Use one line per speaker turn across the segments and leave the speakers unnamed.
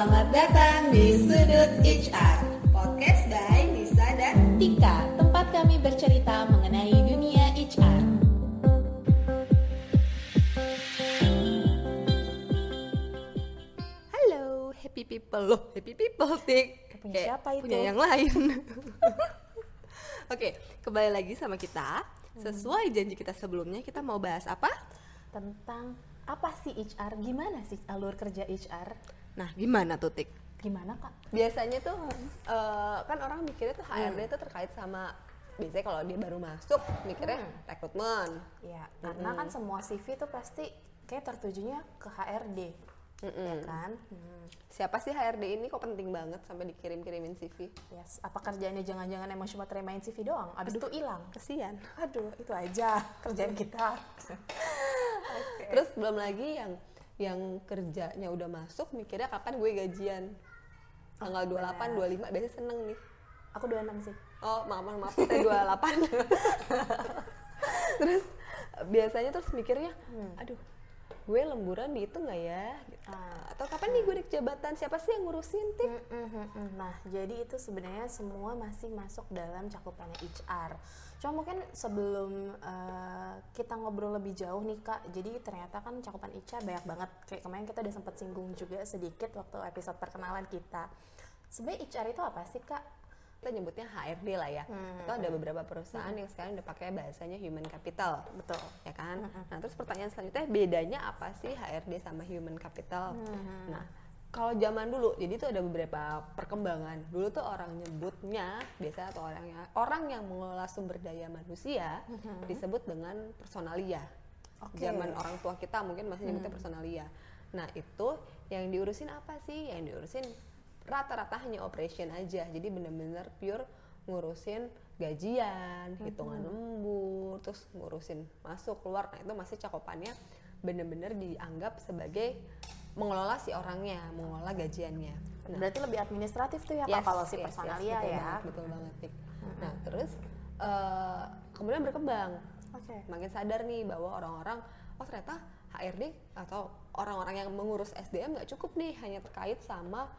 Selamat datang di Sudut HR Podcast by Nisa dan
Tika, tempat kami bercerita mengenai dunia HR.
Halo, happy people loh, happy people tik.
Punya
Kayak
siapa itu?
Punya yang lain. Oke, kembali lagi sama kita. Sesuai janji kita sebelumnya, kita mau bahas apa?
Tentang apa sih HR? Gimana sih alur kerja HR?
Nah, gimana tuh tik?
Gimana kak?
Biasanya tuh eh, kan orang mikirnya tuh HRD itu terkait sama biasanya kalau dia baru masuk mikirnya rekrutmen.
Ya, karena kan semua CV itu pasti kayak tertujunya ke HRD, ya kan? Hmm.
Siapa sih HRD ini kok penting banget sampai dikirim-kirimin CV?
Yes. Apa kerjaannya jangan-jangan emang cuma terimain CV doang? Abis itu hilang.
Kesian.
Aduh, itu aja kerjaan kita.
Terus belum lagi yang yang kerjanya udah masuk mikirnya kapan gue gajian. Tanggal 28, 25 biasanya seneng nih.
Aku 26 sih.
Oh, maaf, maaf, maaf, saya 28. terus biasanya terus mikirnya, aduh, gue lemburan dihitung nggak ya? Gitu.
Ah.
Atau kapan nih gue naik jabatan? Siapa sih yang ngurusin tip?
Mm, mm, mm, mm. Nah, jadi itu sebenarnya semua masih masuk dalam cakupannya HR. Cuma mungkin sebelum eh, kita ngobrol lebih jauh nih kak, jadi ternyata kan cakupan HR banyak banget. Kayak kemarin kita udah sempat singgung juga sedikit waktu episode perkenalan kita. Sebenarnya HR itu apa sih kak?
Kita nyebutnya HRD lah ya. Itu ada beberapa perusahaan yang sekarang udah pakai bahasanya human capital.
Betul.
ya kan? Nah terus pertanyaan selanjutnya bedanya apa sih HRD sama human capital? Nah kalau zaman dulu, jadi itu ada beberapa perkembangan. Dulu tuh orang nyebutnya biasa atau orangnya orang yang mengelola sumber daya manusia disebut dengan personalia.
Oke.
Zaman orang tua kita mungkin masih nyebutnya personalia. Nah itu yang diurusin apa sih? Yang diurusin rata-rata hanya operation aja. Jadi bener-bener pure ngurusin gajian, hitungan lembur, terus ngurusin masuk keluar. Nah itu masih cakupannya bener-bener dianggap sebagai mengelola si orangnya, mengelola gajiannya. Nah,
Berarti lebih administratif tuh ya kak
Yes,
kalau si
yes,
personalia
yes, betul
ya.
banget, betul banget Tik. Nah terus eh, kemudian berkembang,
Oke.
makin sadar nih bahwa orang-orang oh ternyata HRD atau orang-orang yang mengurus SDM nggak cukup nih hanya terkait sama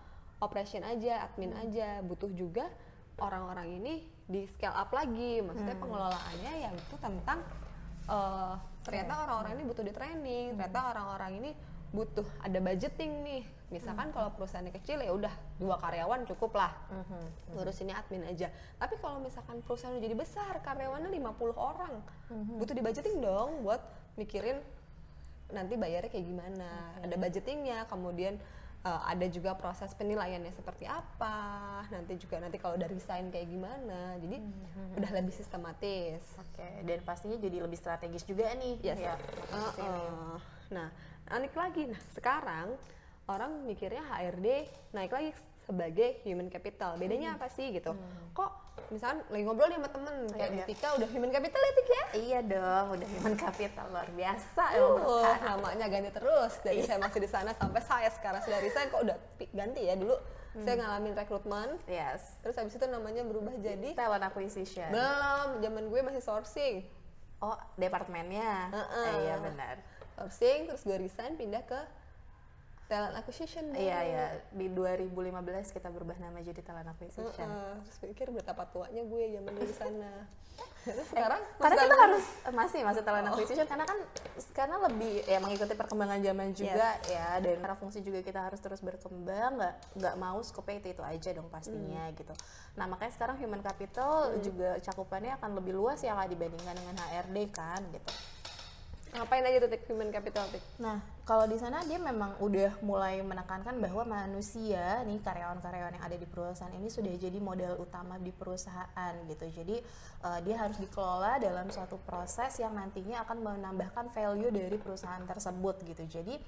operation aja, admin
Hmm.
aja, butuh juga orang-orang ini di scale up lagi, maksudnya
Hmm.
pengelolaannya yang itu tentang eh, ternyata orang-orang ini butuh di training,
Hmm.
ternyata orang-orang ini butuh ada budgeting nih, misalkan
Hmm.
kalau perusahaannya kecil ya udah dua karyawan cukup lah,
Mhm.
ngurusinnya admin aja. Tapi kalau misalkan perusahaan udah jadi besar, karyawannya 50 orang, butuh di budgeting dong buat mikirin nanti bayarnya kayak gimana. Ada budgetingnya, kemudian uh, ada juga proses penilaiannya seperti apa. Nanti juga nanti kalau udah resign kayak gimana. Jadi udah lebih sistematis.
Oke, dan pastinya jadi lebih strategis juga nih.
Yes.
ya.
Uh, uh. Nah, naik lagi. Nah, sekarang orang mikirnya HRD naik lagi sebagai human capital. Bedanya apa sih gitu? Kok misalkan lagi ngobrol nih sama temen kayak
Iya, iya.
Tika udah human capital ya Tik ya?
Iya dong, udah human capital luar biasa
Uh, namanya ganti terus dari saya masih di sana sampai saya sekarang sudah resign kok udah ganti ya dulu saya ngalamin rekrutmen
Yes.
terus habis itu namanya berubah jadi
Talent acquisition.
belum zaman gue masih sourcing
Oh, departemennya.
Heeh.
Eh, iya benar.
sourcing terus gue resign pindah ke talent acquisition
Iya, iya. Di 2015 kita berubah nama jadi talent acquisition.
Heeh, terus pikir betapa tuanya gue zaman dulu di sana terus sekarang
Eh, Karena kita harus eh, masih masih talent acquisition karena kan karena lebih ya mengikuti perkembangan zaman juga ya dan karena fungsi juga kita harus terus berkembang nggak nggak mau skopnya itu itu aja dong pastinya gitu. Nah makanya sekarang human capital juga cakupannya akan lebih luas ya kak dibandingkan dengan HRD kan gitu.
Ngapain aja tuh human capital Tik?
Nah, kalau di sana dia memang udah mulai menekankan bahwa manusia nih karyawan-karyawan yang ada di perusahaan ini sudah jadi modal utama di perusahaan gitu. Jadi eh, dia harus dikelola dalam suatu proses yang nantinya akan menambahkan value dari perusahaan tersebut gitu. Jadi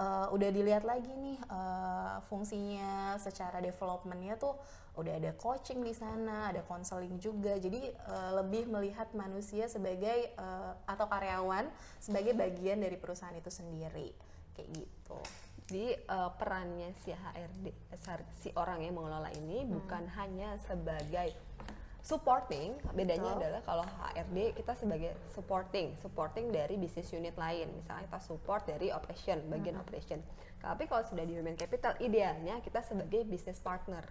eh, udah dilihat lagi nih eh, fungsinya secara developmentnya tuh udah ada coaching di sana, ada konseling juga. Jadi eh, lebih melihat manusia sebagai eh, atau karyawan sebagai bagian dari perusahaan itu sendiri, kayak gitu.
Jadi eh, perannya si HRD, si orang yang mengelola ini bukan hanya sebagai supporting bedanya
Betul.
adalah kalau HRD kita sebagai supporting supporting dari bisnis unit lain misalnya kita support dari operation bagian operation tapi kalau sudah di human capital idealnya kita sebagai business partner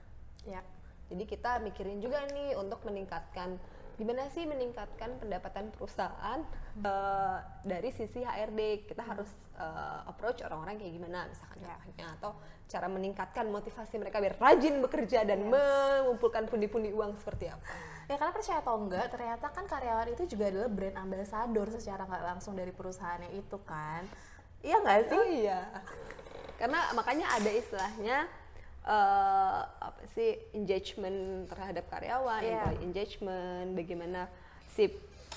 Ya.
jadi kita mikirin juga nih untuk meningkatkan gimana sih meningkatkan pendapatan perusahaan eh, dari sisi HRD kita harus eh, approach orang-orang kayak gimana misalkan
Ya.
contohnya atau cara meningkatkan motivasi mereka biar rajin bekerja dan mengumpulkan pundi-pundi uang seperti apa
Ya karena percaya atau enggak, ternyata kan karyawan itu juga adalah brand ambassador secara nggak langsung dari perusahaannya itu kan. Iya nggak sih?
Oh iya. Karena makanya ada istilahnya eh, apa sih engagement terhadap karyawan,
Iya.
employee engagement, bagaimana si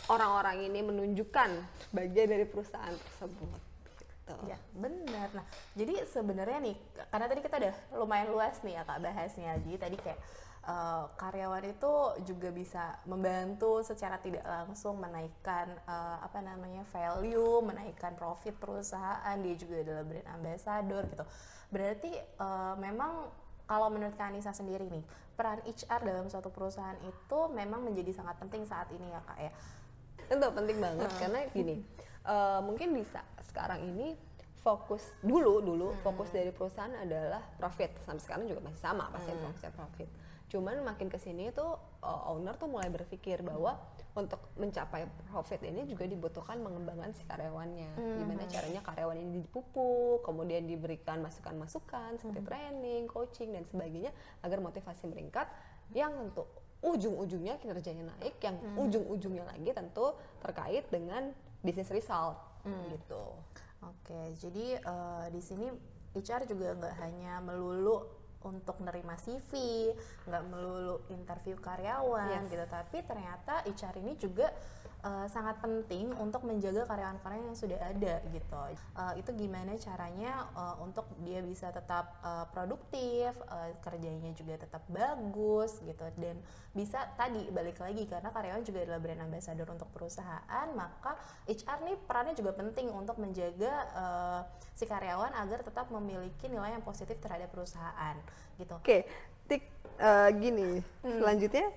orang-orang ini menunjukkan bagian dari perusahaan tersebut. Gitu.
Ya, benar. Nah, jadi sebenarnya nih, karena tadi kita udah lumayan luas nih ya kak bahasnya. Jadi tadi kayak eh, karyawan itu juga bisa membantu secara tidak langsung menaikkan eh, apa namanya value, menaikkan profit perusahaan. Dia juga adalah brand ambassador gitu. Berarti eh, memang kalau menurut Kak Anissa sendiri nih, peran HR dalam suatu perusahaan itu memang menjadi sangat penting saat ini ya kak ya.
Tentu penting banget karena gini, eh, mungkin bisa sekarang ini fokus dulu dulu fokus dari perusahaan adalah profit sampai sekarang juga masih sama pasti fokusnya profit. Cuman makin ke sini tuh eh, owner tuh mulai berpikir bahwa untuk mencapai profit ini juga dibutuhkan mengembangkan si karyawannya. Gimana caranya karyawan ini dipupuk, kemudian diberikan masukan-masukan seperti training, coaching dan sebagainya agar motivasi meningkat. Yang tentu ujung-ujungnya kinerjanya naik, yang ujung-ujungnya lagi tentu terkait dengan bisnis result gitu.
Oke, jadi eh, di sini HR juga nggak hanya melulu untuk nerima CV, nggak melulu interview karyawan
Yes.
gitu, tapi ternyata HR ini juga eh, sangat penting untuk menjaga karyawan-karyawan yang sudah ada gitu. Eh, itu gimana caranya eh, untuk dia bisa tetap eh, produktif, eh, kerjanya juga tetap bagus gitu, dan bisa tadi balik lagi karena karyawan juga adalah brand ambassador untuk perusahaan, maka HR nih perannya juga penting untuk menjaga eh, si karyawan agar tetap memiliki nilai yang positif terhadap perusahaan gitu.
Oke, tik eh, gini. Selanjutnya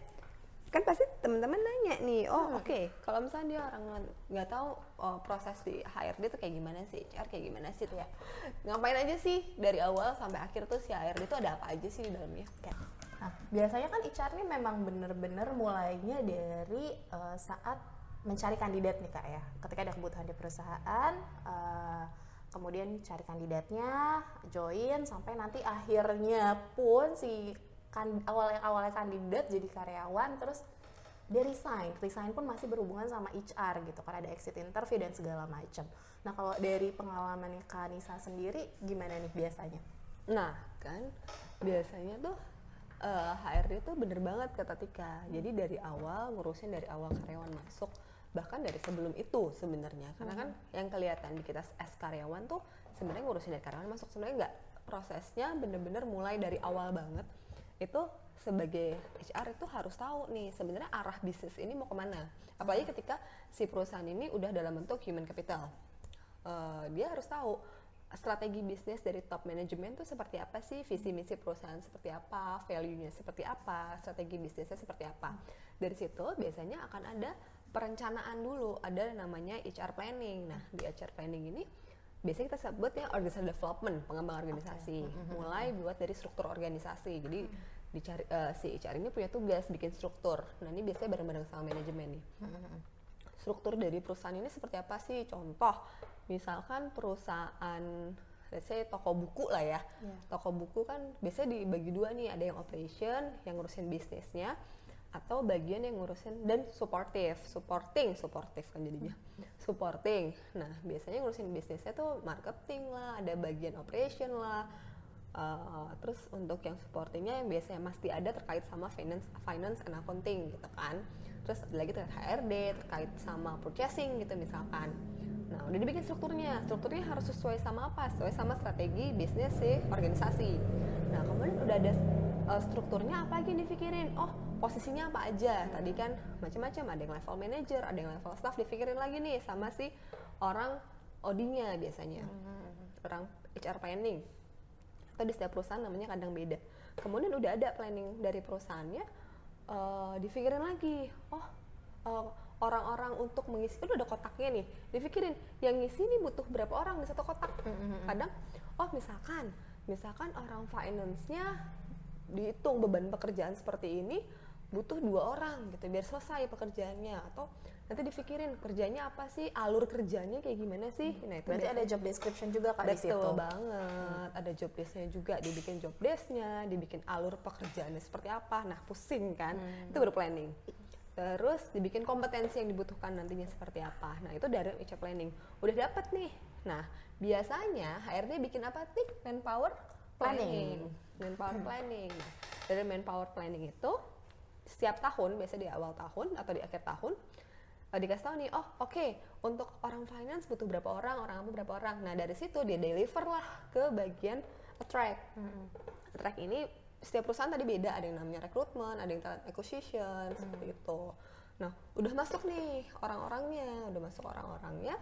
kan pasti teman-teman nanya nih, oh oke, kalau misalnya dia orang nggak- tahu oh, proses di HRD itu kayak gimana sih, HR kayak gimana sih, ya ngapain aja sih dari awal sampai akhir tuh si HRD itu ada apa aja sih di dalamnya?
Nah, biasanya kan HR ini memang bener-bener mulainya dari eh, saat mencari kandidat nih kak ya. Ketika ada kebutuhan di perusahaan, eh, kemudian cari kandidatnya, join sampai nanti akhirnya pun si kan awal awalnya kandidat jadi karyawan, terus dia resign. Resign pun masih berhubungan sama HR gitu, karena ada exit interview dan segala macam. Nah kalau dari pengalaman Kak Nisa sendiri gimana nih biasanya?
Nah, kan biasanya tuh eh, HRD tuh bener banget kata Tika. Jadi dari awal ngurusin dari awal karyawan masuk, bahkan dari sebelum itu sebenarnya. Karena kan yang kelihatan di kita as karyawan tuh sebenarnya ngurusin dari karyawan masuk sebenarnya nggak prosesnya bener-bener mulai dari awal banget. Itu sebagai HR itu harus tahu nih sebenarnya arah bisnis ini mau ke mana. Apalagi ketika si perusahaan ini udah dalam bentuk human capital. Eh, dia harus tahu strategi bisnis dari top manajemen tuh seperti apa sih visi misi perusahaan seperti apa value-nya seperti apa strategi bisnisnya seperti apa. Dari situ biasanya akan ada perencanaan dulu ada namanya HR planning. Nah di HR planning ini biasanya kita sebut ya organizational development pengembangan organisasi. Mulai buat dari struktur organisasi. Jadi dicari eh, si HR ini punya tugas bikin struktur. Nah ini biasanya bareng-bareng sama manajemen nih. Struktur dari perusahaan ini seperti apa sih? Contoh, misalkan perusahaan, let's say toko buku lah ya.
Iya.
Toko buku kan biasanya dibagi dua nih, ada yang operation, yang ngurusin bisnisnya, atau bagian yang ngurusin dan supportive, supporting, supportive kan jadinya, supporting. Nah biasanya ngurusin bisnisnya tuh marketing lah, ada bagian operation lah. Uh, terus untuk yang supportingnya yang biasanya mesti ada terkait sama finance, finance and accounting gitu kan. Terus ada lagi terkait HRD, terkait sama purchasing gitu misalkan. Nah udah dibikin strukturnya, strukturnya harus sesuai sama apa? Sesuai sama strategi bisnis si organisasi. Nah kemudian udah ada uh, strukturnya apa lagi yang dipikirin? Oh posisinya apa aja? Tadi kan macam-macam, ada yang level manager, ada yang level staff, dipikirin lagi nih sama si orang OD-nya biasanya, orang HR planning. Atau di setiap perusahaan namanya kadang beda. Kemudian udah ada planning dari perusahaannya, eh, dipikirin lagi. Oh eh, orang-orang untuk mengisi itu ada kotaknya nih. Dipikirin yang ngisi ini butuh berapa orang di satu kotak? Kadang oh misalkan misalkan orang finance-nya dihitung beban pekerjaan seperti ini butuh dua orang gitu biar selesai pekerjaannya atau nanti dipikirin kerjanya apa sih alur kerjanya kayak gimana sih nah itu
Berarti ada job description juga kak di situ.
Banget. Ada job desk-nya juga, dibikin job desk-nya, dibikin alur pekerjaannya seperti apa. Nah, pusing kan? Itu baru planning. Terus dibikin kompetensi yang dibutuhkan nantinya seperti apa. Nah, itu dari HR planning. Udah dapet nih. Nah, biasanya HRD bikin apa sih? Manpower planning. Manpower planning. Nah, dari manpower planning itu setiap tahun, biasa di awal tahun atau di akhir tahun, uh, dikasih tahu nih, oh oke untuk orang finance butuh berapa orang, orang apa berapa orang. Nah dari situ dia deliver lah ke bagian attract. Attract ini setiap perusahaan tadi beda, ada yang namanya recruitment, ada yang talent acquisition, seperti itu. Nah udah masuk nih orang-orangnya, udah masuk orang-orangnya,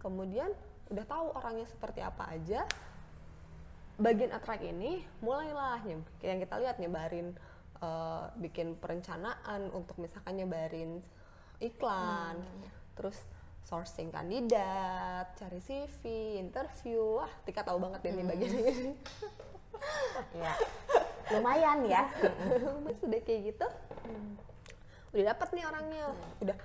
kemudian udah tahu orangnya seperti apa aja. Bagian attract ini mulailah yang kita lihat nyebarin eh, bikin perencanaan untuk misalkan nyebarin iklan, terus sourcing kandidat, cari CV, interview, wah Tika tahu banget deh nih bagian ini.
Iya. Lumayan ya.
Sudah kayak gitu, udah dapet nih orangnya, udah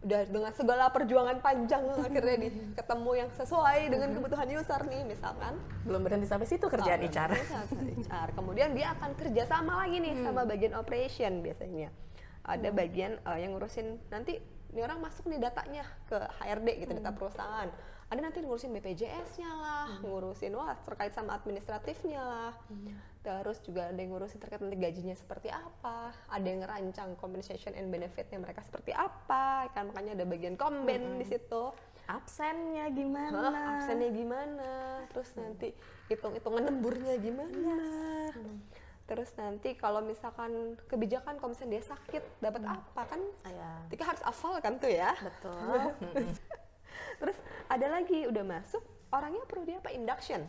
udah dengan segala perjuangan panjang akhirnya nih ketemu yang sesuai dengan kebutuhan user nih misalkan
Belum berhenti sampai situ kerjaan
Oh,
HR.
iya, HR. Kemudian dia akan kerja sama lagi nih sama bagian operation biasanya. Ada bagian eh, yang ngurusin nanti ini orang masuk nih datanya ke HRD gitu data perusahaan. Ada nanti ngurusin BPJS-nya lah, ngurusin wah terkait sama administratifnya lah. Terus juga ada yang ngurusin terkait nanti gajinya seperti apa, ada yang ngerancang compensation and benefitnya mereka seperti apa, kan? Makanya ada bagian komben di situ.
Absennya gimana?
absennya gimana? Terus nanti hitung-hitungan lemburnya gimana? Terus nanti kalau misalkan kebijakan kalau misalnya dia sakit dapat apa kan?
Iya.
Tika harus hafal kan tuh ya?
Betul.
terus ada lagi udah masuk orangnya perlu dia apa? Induction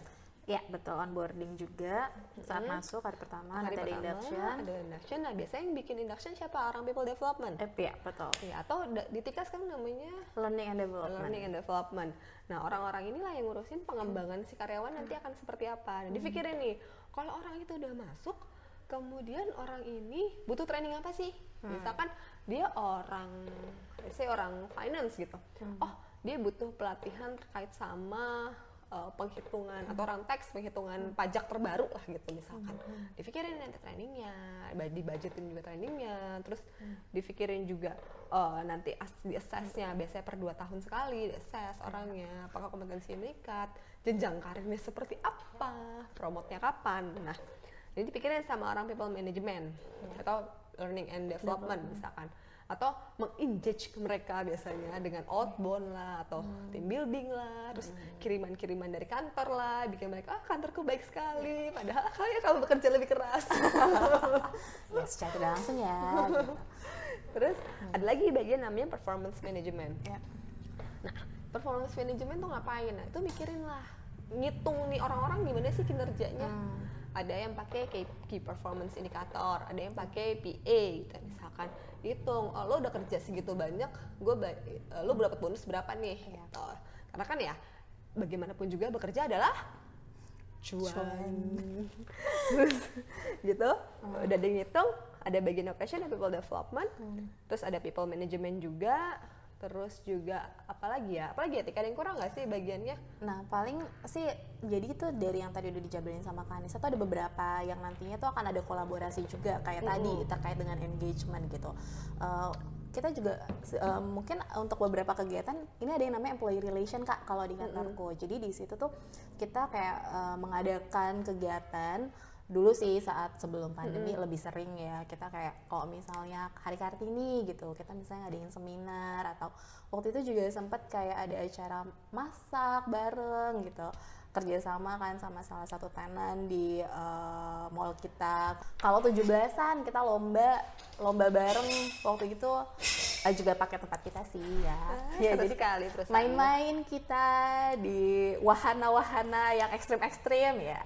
ya betul onboarding juga saat masuk hari pertama
hari
nanti ada
pertama
induction.
ada induction nah biasanya yang bikin induction siapa orang people development
Eh, ya betul.
ya atau di Tika sekarang namanya
Learning and development.
learning and development. Nah, orang-orang inilah yang ngurusin pengembangan si karyawan nanti akan seperti apa. Nah, dipikirin nih, kalau orang itu udah masuk, kemudian orang ini butuh training apa sih? Misalkan dia orang, saya orang finance gitu. Oh, dia butuh pelatihan terkait sama uh, penghitungan atau orang teks penghitungan pajak terbaru lah gitu misalkan. Dipikirin nanti trainingnya, dibudgetin juga trainingnya, terus dipikirin juga uh, nanti as, di assessnya biasanya per dua tahun sekali di assess orangnya, apakah kompetensi meningkat, jenjang karirnya seperti apa, promotnya kapan. Nah, jadi dipikirin sama orang people management atau learning and development misalkan atau mengengage mereka biasanya dengan outbound lah atau team building lah terus kiriman-kiriman dari kantor lah bikin mereka ah kantorku baik sekali padahal kalian kamu bekerja lebih keras
Ya secara tidak langsung ya. gitu.
terus ada lagi bagian namanya performance management
Ya.
Nah, performance management tuh ngapain? Nah, itu mikirin lah. Ngitung nih orang-orang gimana sih kinerjanya. Ada yang pakai key, key performance indicator, ada yang pakai PA gitu misalkan. Hitung, oh, lo udah kerja segitu banyak, gue lo dapat bonus berapa nih? Gitu. Karena kan ya bagaimanapun juga bekerja adalah cuan. Terus gitu, udah ada yang ngitung, ada bagian operation, ada people development, terus ada people management juga, terus juga apalagi ya apalagi ya Tika ada yang kurang nggak sih bagiannya
Nah paling sih jadi itu dari yang tadi udah dijabarin sama Kanisa tuh ada beberapa yang nantinya tuh akan ada kolaborasi juga kayak tadi terkait dengan engagement gitu. Eh, kita juga eh, mungkin untuk beberapa kegiatan ini ada yang namanya employee relation kak kalau di kantorku. Jadi di situ tuh kita kayak eh, mengadakan kegiatan dulu sih saat sebelum pandemi lebih sering ya kita kayak kalau misalnya hari kartini gitu kita misalnya ngadain seminar atau waktu itu juga sempat kayak ada acara masak bareng gitu kerjasama kan sama salah satu tenan di eh, mall kita. Kalau 17-an kita lomba lomba bareng. Waktu itu eh, juga pakai tempat kita sih ya. Ya
seru
jadi
sekali perusahaannya.
main-main kita di wahana-wahana yang ekstrim-ekstrim ya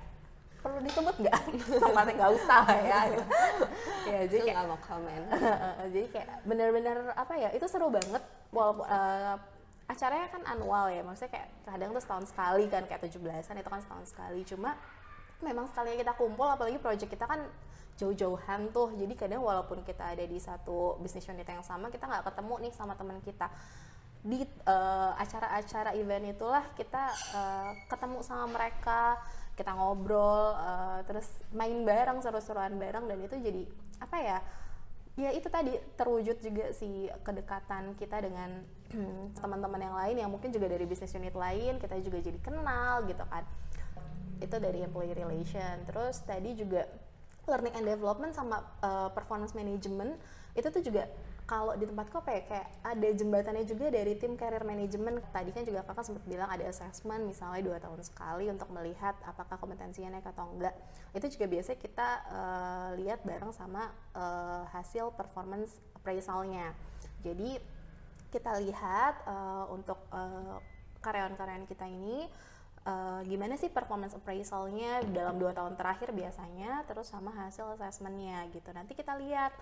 perlu disebut nggak? Tempatnya nggak usah ya. Ya jadi kayak
nggak mau komen.
Jadi kayak bener-bener apa ya itu seru banget. Walaupun eh, acaranya kan annual ya maksudnya kayak kadang tuh setahun sekali kan kayak 17-an itu kan setahun sekali. Cuma memang sekali kita kumpul apalagi project kita kan jauh-jauhan tuh. Jadi kadang walaupun kita ada di satu bisnis unit yang sama kita nggak ketemu nih sama teman kita. Di eh, acara-acara event itulah kita eh, ketemu sama mereka kita ngobrol eh, terus main bareng seru-seruan bareng dan itu jadi apa ya ya itu tadi terwujud juga si kedekatan kita dengan teman-teman yang lain yang mungkin juga dari bisnis unit lain kita juga jadi kenal gitu kan. Itu dari employee relation. Terus tadi juga learning and development sama uh, performance management itu tuh juga kalau di tempatku apa ya kayak ada jembatannya juga dari tim career management. Tadi kan juga kakak sempat bilang ada assessment misalnya dua tahun sekali untuk melihat apakah kompetensinya naik atau enggak. Itu juga biasanya kita uh, lihat bareng sama uh, hasil performance appraisalnya. Jadi kita lihat uh, untuk uh, karyawan-karyawan kita ini uh, gimana sih performance appraisalnya dalam dua tahun terakhir biasanya terus sama hasil assessmentnya gitu. Nanti kita lihat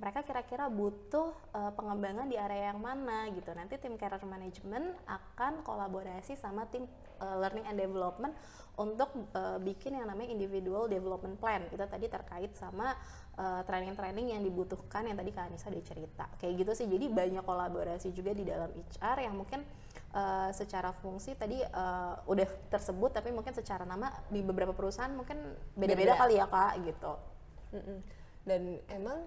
mereka kira-kira butuh uh, pengembangan di area yang mana gitu. Nanti tim career management akan kolaborasi sama tim uh, learning and development untuk uh, bikin yang namanya individual development plan. Itu tadi terkait sama training-training uh, yang dibutuhkan yang tadi Kak Anissa udah cerita. Kayak gitu sih. Jadi banyak kolaborasi juga di dalam HR yang mungkin uh, secara fungsi tadi uh, udah tersebut tapi mungkin secara nama di beberapa perusahaan mungkin beda-beda kali ya kak gitu.
Mm-mm. dan emang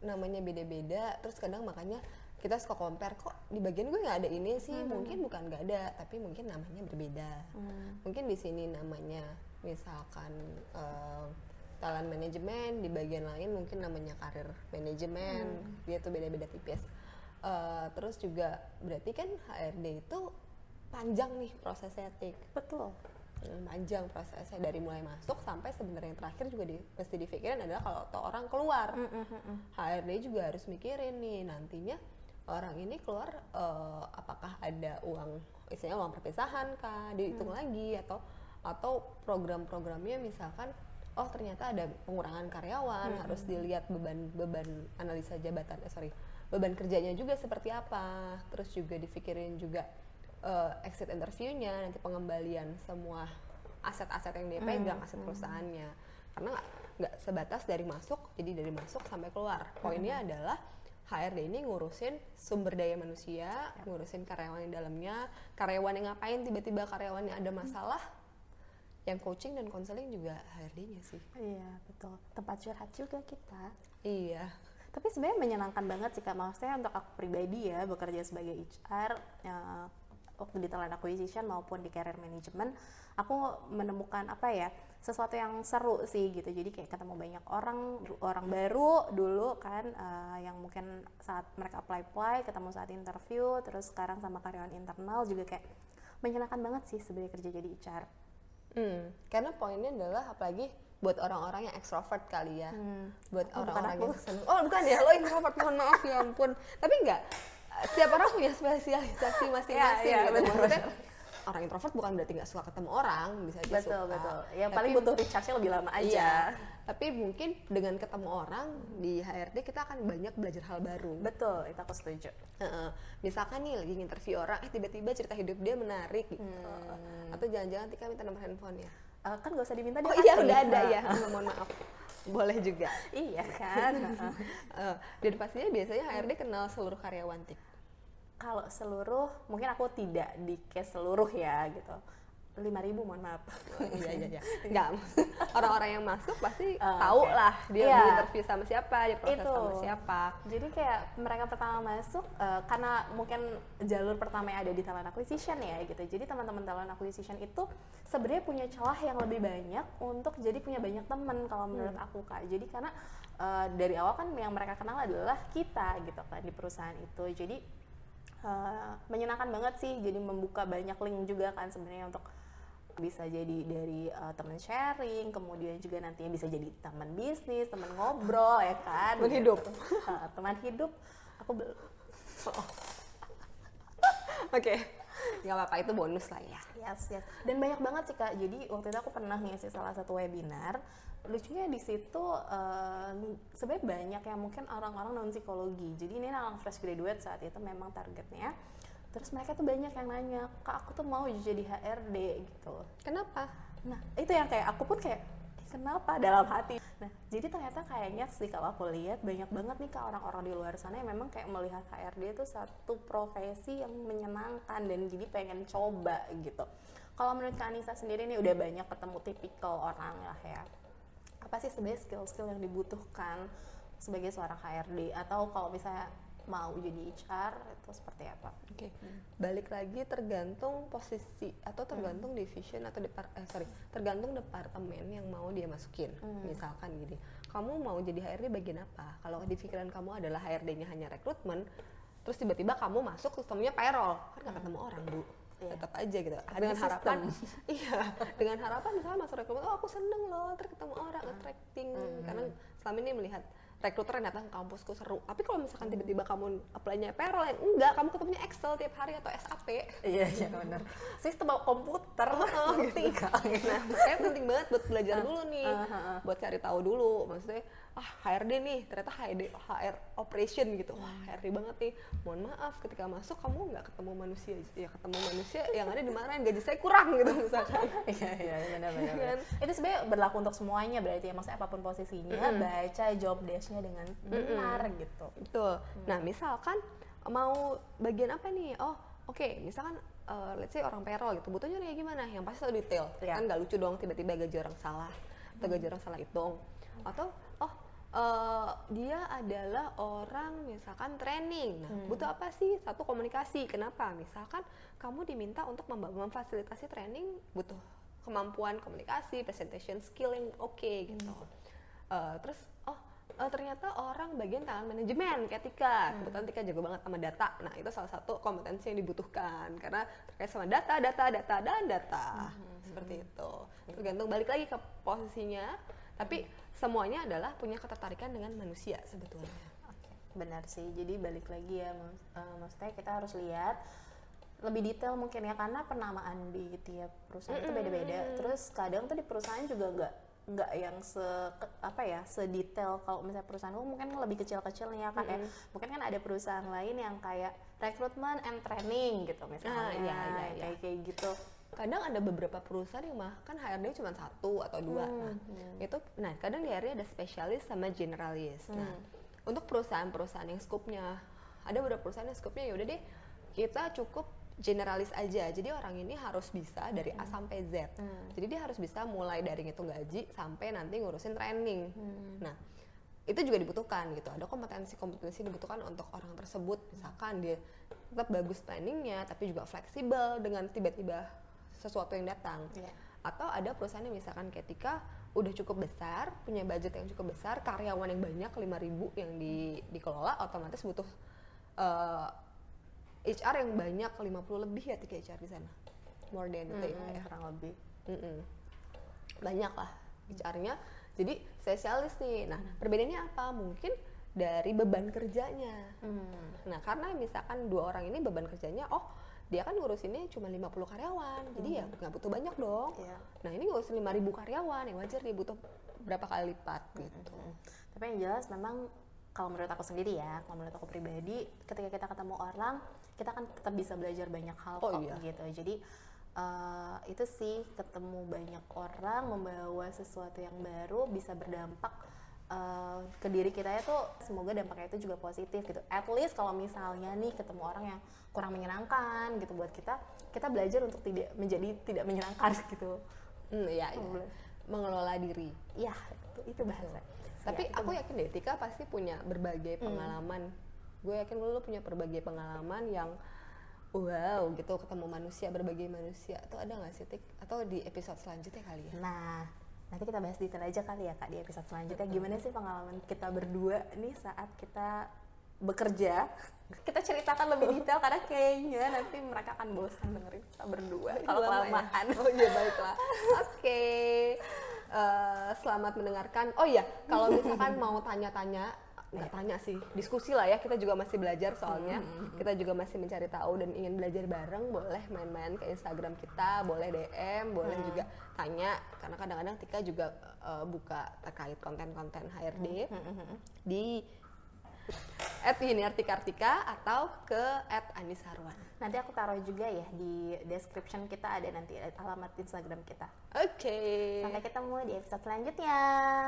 namanya beda-beda terus kadang makanya kita suka compare kok di bagian gue nggak ada ini sih
Hmm.
mungkin bukan nggak ada tapi mungkin namanya berbeda
Hmm.
mungkin di sini namanya misalkan eh, talent management di bagian lain mungkin namanya karir manajemen
Hmm.
dia tuh beda-beda tipis Eh, terus juga berarti kan HRD itu panjang nih prosesnya tik
betul
panjang prosesnya. Dari mulai masuk sampai sebenarnya yang terakhir juga di, mesti dipikirin adalah kalau tuh orang keluar. HRD juga harus mikirin nih nantinya orang ini keluar eh, apakah ada uang istilahnya uang perpisahan kah dihitung lagi atau atau program-programnya misalkan oh ternyata ada pengurangan karyawan harus dilihat beban beban analisa jabatan eh sorry beban kerjanya juga seperti apa. Terus juga dipikirin juga eh, exit interviewnya nanti pengembalian semua aset-aset yang dia pegang aset perusahaannya. Karena nggak sebatas dari masuk jadi dari masuk sampai keluar. Poinnya adalah HRD ini ngurusin sumber daya manusia ngurusin karyawan di dalamnya. Karyawan yang ngapain? Tiba-tiba karyawannya ada masalah. Yang coaching dan konseling juga HRD-nya sih.
Iya betul. Tempat curhat juga kita.
Iya.
Tapi sebenarnya menyenangkan banget sih kak. Maksudnya untuk aku pribadi ya bekerja sebagai HR ya, waktu di talent acquisition maupun di career management aku menemukan apa ya sesuatu yang seru sih gitu. Jadi kayak ketemu banyak orang orang baru dulu kan eh, yang mungkin saat mereka apply apply ketemu saat interview terus sekarang sama karyawan internal juga kayak menyenangkan banget sih sebenarnya kerja jadi HR
Hmm, karena poinnya adalah apalagi buat orang-orang yang ekstrovert kali ya, buat
Oh,
orang-orang yang seneng. Oh bukan ya, lo introvert mohon maaf ya ampun. Tapi enggak, setiap orang punya spesialisasi masing-masing
Iya, iya,
gitu. Maksudnya orang introvert bukan berarti nggak suka ketemu orang, bisa aja
betul
suka.
betul yang
Tapi-
paling butuh recharge lebih lama aja
Iya, tapi mungkin dengan ketemu orang di HRD kita akan banyak belajar hal baru.
betul itu aku setuju
Heeh. misalkan nih lagi interview orang, eh tiba-tiba cerita hidup dia menarik gitu. Atau jangan-jangan Tika minta nomor handphonenya.
Eh, kan gak usah diminta
Oh
dia
iya
kasih.
udah ada ya, mohon maaf. Boleh juga.
iya kan
Eh, dan pastinya biasanya HRD kenal seluruh karyawan tik.
Kalau seluruh mungkin aku tidak di case seluruh ya gitu 5000 mohon maaf
Iya iya iya. Enggak. Orang-orang yang masuk pasti
Ah,
tahu
oke.
lah dia
Iya.
di interview sama siapa, dia proses
Itu.
sama siapa.
jadi kayak mereka pertama masuk eh, karena mungkin jalur pertama yang ada di talent acquisition ya gitu jadi teman-teman talent acquisition itu sebenarnya punya celah yang lebih banyak untuk jadi punya banyak teman kalau menurut aku kak jadi karena eh, dari awal kan yang mereka kenal adalah kita gitu kan di perusahaan itu jadi eh, menyenangkan banget sih jadi membuka banyak link juga kan sebenarnya untuk bisa jadi dari uh, teman sharing, kemudian juga nantinya bisa jadi teman bisnis, teman ngobrol ya kan.
Teman hidup.
Uh, teman hidup. Aku bel-
Oke. Nggak apa-apa itu bonus lah ya
Yes, yes. Dan banyak banget sih kak. Jadi waktu itu aku pernah ngisi salah satu webinar. Lucunya di situ eh, sebenarnya banyak yang mungkin orang-orang non psikologi. Jadi ini orang fresh graduate saat itu memang targetnya. Terus mereka tuh banyak yang nanya, kak aku tuh mau jadi HRD gitu.
kenapa
Nah itu yang kayak aku pun kayak "Ih, kenapa dalam hati. Nah jadi ternyata kayaknya sih kalau aku lihat banyak banget nih kak orang-orang di luar sana yang memang kayak melihat HRD itu satu profesi yang menyenangkan dan jadi pengen coba gitu. Kalau menurut Kak Anissa sendiri nih udah banyak ketemu tipikal orang lah ya. Apa sih sebenarnya skill-skill yang dibutuhkan sebagai seorang HRD atau kalau misalnya mau jadi HR itu seperti apa?
Oke, balik lagi tergantung posisi atau tergantung division atau depar eh, sorry tergantung departemen yang mau dia masukin. Misalkan gini, kamu mau jadi HRD bagian apa? Kalau di pikiran kamu adalah HRD-nya hanya rekrutmen, terus tiba-tiba kamu masuk sistemnya payroll, kan nggak ketemu orang bu.
Iya.
Tetap aja gitu. Dengan
sistem.
harapan, iya, dengan harapan misalnya masuk rekrutmen, oh aku seneng loh, terus ketemu orang, attracting. Karena selama ini melihat rekruter yang datang ke kampusku seru. Tapi kalau misalkan tiba-tiba kamu apply-nya payroll yang enggak, kamu ketemunya Excel tiap hari atau SAP.
Iya iya benar. Sistem komputer
Oh,
ngerti
gitu.
Kak.
Nah, makanya penting banget buat belajar dulu nih,
ah, ah, ah.
buat cari tahu dulu. Maksudnya, ah HRD nih, ternyata HRD, HR operation gitu. Wah, HRD banget nih. Mohon maaf, ketika masuk kamu nggak ketemu manusia, ya ketemu manusia yang ada dimarahin gaji saya kurang gitu misalkan.
Iya iya benar benar.
Kan?
benar. Itu sebenarnya berlaku untuk semuanya berarti ya maksudnya apa pun posisinya baca job desk-nya dengan benar gitu.
Betul. Nah, misalkan mau bagian apa nih? Oh, oke, misalkan eh, let's say orang payroll gitu, butuhnya kayak gimana? Yang pasti tahu detail.
Iya.
Kan nggak lucu dong tiba-tiba gaji orang salah atau gaji orang salah hitung. Atau eh, dia adalah orang misalkan training. Nah, butuh apa sih? Satu komunikasi. Kenapa? Misalkan kamu diminta untuk memfasilitasi training, butuh kemampuan komunikasi, presentation skill yang oke gitu. Eh, terus oh eh, ternyata orang bagian tangan manajemen kayak Tika kebetulan Tika jago banget sama data nah itu salah satu kompetensi yang dibutuhkan karena terkait sama data data data dan data seperti itu tergantung balik lagi ke posisinya tapi semuanya adalah punya ketertarikan dengan manusia sebetulnya
Oke, benar sih. Jadi balik lagi ya, mak- eh, maksudnya kita harus lihat lebih detail mungkin ya karena penamaan di tiap perusahaan itu beda-beda. Terus kadang tuh di perusahaan juga nggak nggak yang se apa ya sedetail kalau misalnya perusahaan umum mungkin lebih kecil-kecil nih ya kan ya. Mungkin kan ada perusahaan lain yang kayak rekrutmen and training gitu misalnya.
Ah, iya, iya, iya.
Kayak kayak gitu.
Kadang ada beberapa perusahaan yang mah kan HRD cuma satu atau dua. Nah itu nah kadang di HRD ada spesialis sama generalis. Nah untuk perusahaan-perusahaan yang skupnya ada beberapa perusahaan yang skupnya ya udah deh kita cukup generalis aja. Jadi orang ini harus bisa dari A sampai Z. Jadi dia harus bisa mulai dari ngitung gaji sampai nanti ngurusin training. Nah itu juga dibutuhkan gitu. Ada kompetensi-kompetensi dibutuhkan untuk orang tersebut. Misalkan dia tetap bagus planningnya tapi juga fleksibel dengan tiba-tiba sesuatu yang datang
Iya.
atau ada perusahaan yang misalkan ketika udah cukup besar punya budget yang cukup besar karyawan yang banyak 5000 yang di, dikelola otomatis butuh eh, HR yang banyak 50 lebih ya tiga HR di sana more than itu ya,
Mm-mm,
ya.
kurang lebih.
Mm-mm. banyak lah HR-nya jadi spesialis nih nah perbedaannya apa mungkin dari beban kerjanya
Hmm.
nah karena misalkan dua orang ini beban kerjanya oh dia kan ngurusinnya cuma 50 karyawan jadi ya nggak butuh banyak dong
Iya.
nah ini ngurusin 5000 karyawan yang wajar dia butuh berapa kali lipat gitu
Mm. Tapi yang jelas memang kalau menurut aku sendiri ya, kalau menurut aku pribadi, ketika kita ketemu orang, kita kan tetap bisa belajar banyak hal
Oh
kok
iya.
gitu. Jadi eh, itu sih ketemu banyak orang membawa sesuatu yang baru bisa berdampak eh, ke diri kita itu semoga dampaknya itu juga positif gitu. At least kalau misalnya nih ketemu orang yang kurang menyenangkan gitu buat kita, kita belajar untuk tidak menjadi tidak menyenangkan gitu.
hmm, ya, ya. Mengelola diri
Iya, itu, itu bahasa.
tapi
Ya, itu
aku yakin deh Tika pasti punya berbagai pengalaman gue yakin lu punya berbagai pengalaman yang wow gitu ketemu manusia berbagai manusia atau ada nggak sih Tik atau di episode selanjutnya kali ya
Nah, nanti kita bahas detail aja kali ya Kak di episode selanjutnya. Gimana sih pengalaman kita berdua nih saat kita bekerja? Kita ceritakan lebih detail karena kayaknya nanti mereka akan bosan dengerin kita berdua kalau
ya?
kelamaan.
oh iya baiklah oke Eh, selamat mendengarkan oh iya kalau misalkan mau tanya-tanya nggak tanya sih diskusi lah ya kita juga masih belajar soalnya kita juga masih mencari tahu dan ingin belajar bareng boleh main-main ke Instagram kita boleh DM boleh juga tanya karena kadang-kadang Tika juga uh, buka terkait konten-konten HRD di at Yuniarti Kartika atau ke at Anis Harwan.
Nanti aku taruh juga ya di description kita ada nanti alamat Instagram kita.
Oke.
Sampai ketemu di episode selanjutnya.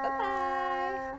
Bye-bye.